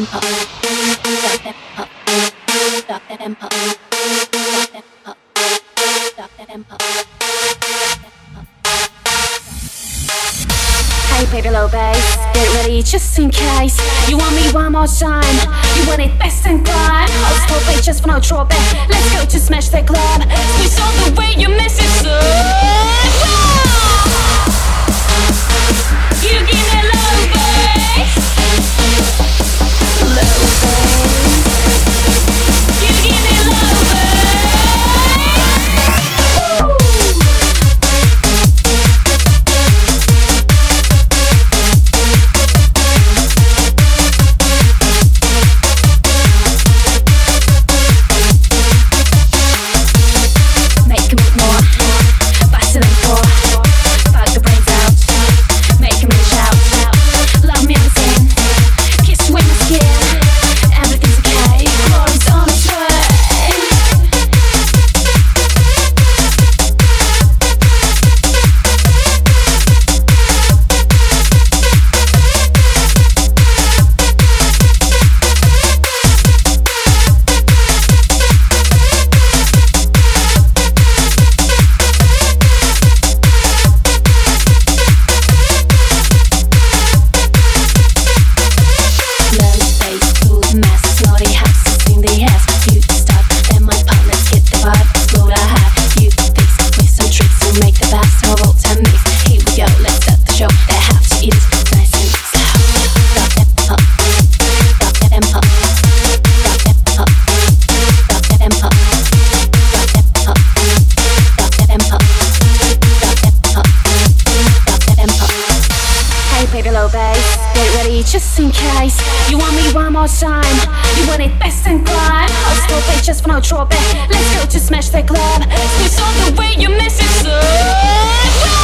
Baby low bass, get ready just in case. You want me one more time? You want it best in prime? I'll stop it just for no drawback. Let's go to smash the club. We all the way you miss it, so. just in case. You want me one more time? You want it best and crime? I'll stop it just for no trouble. Let's go to smash the club. Switch on the way you mess it up.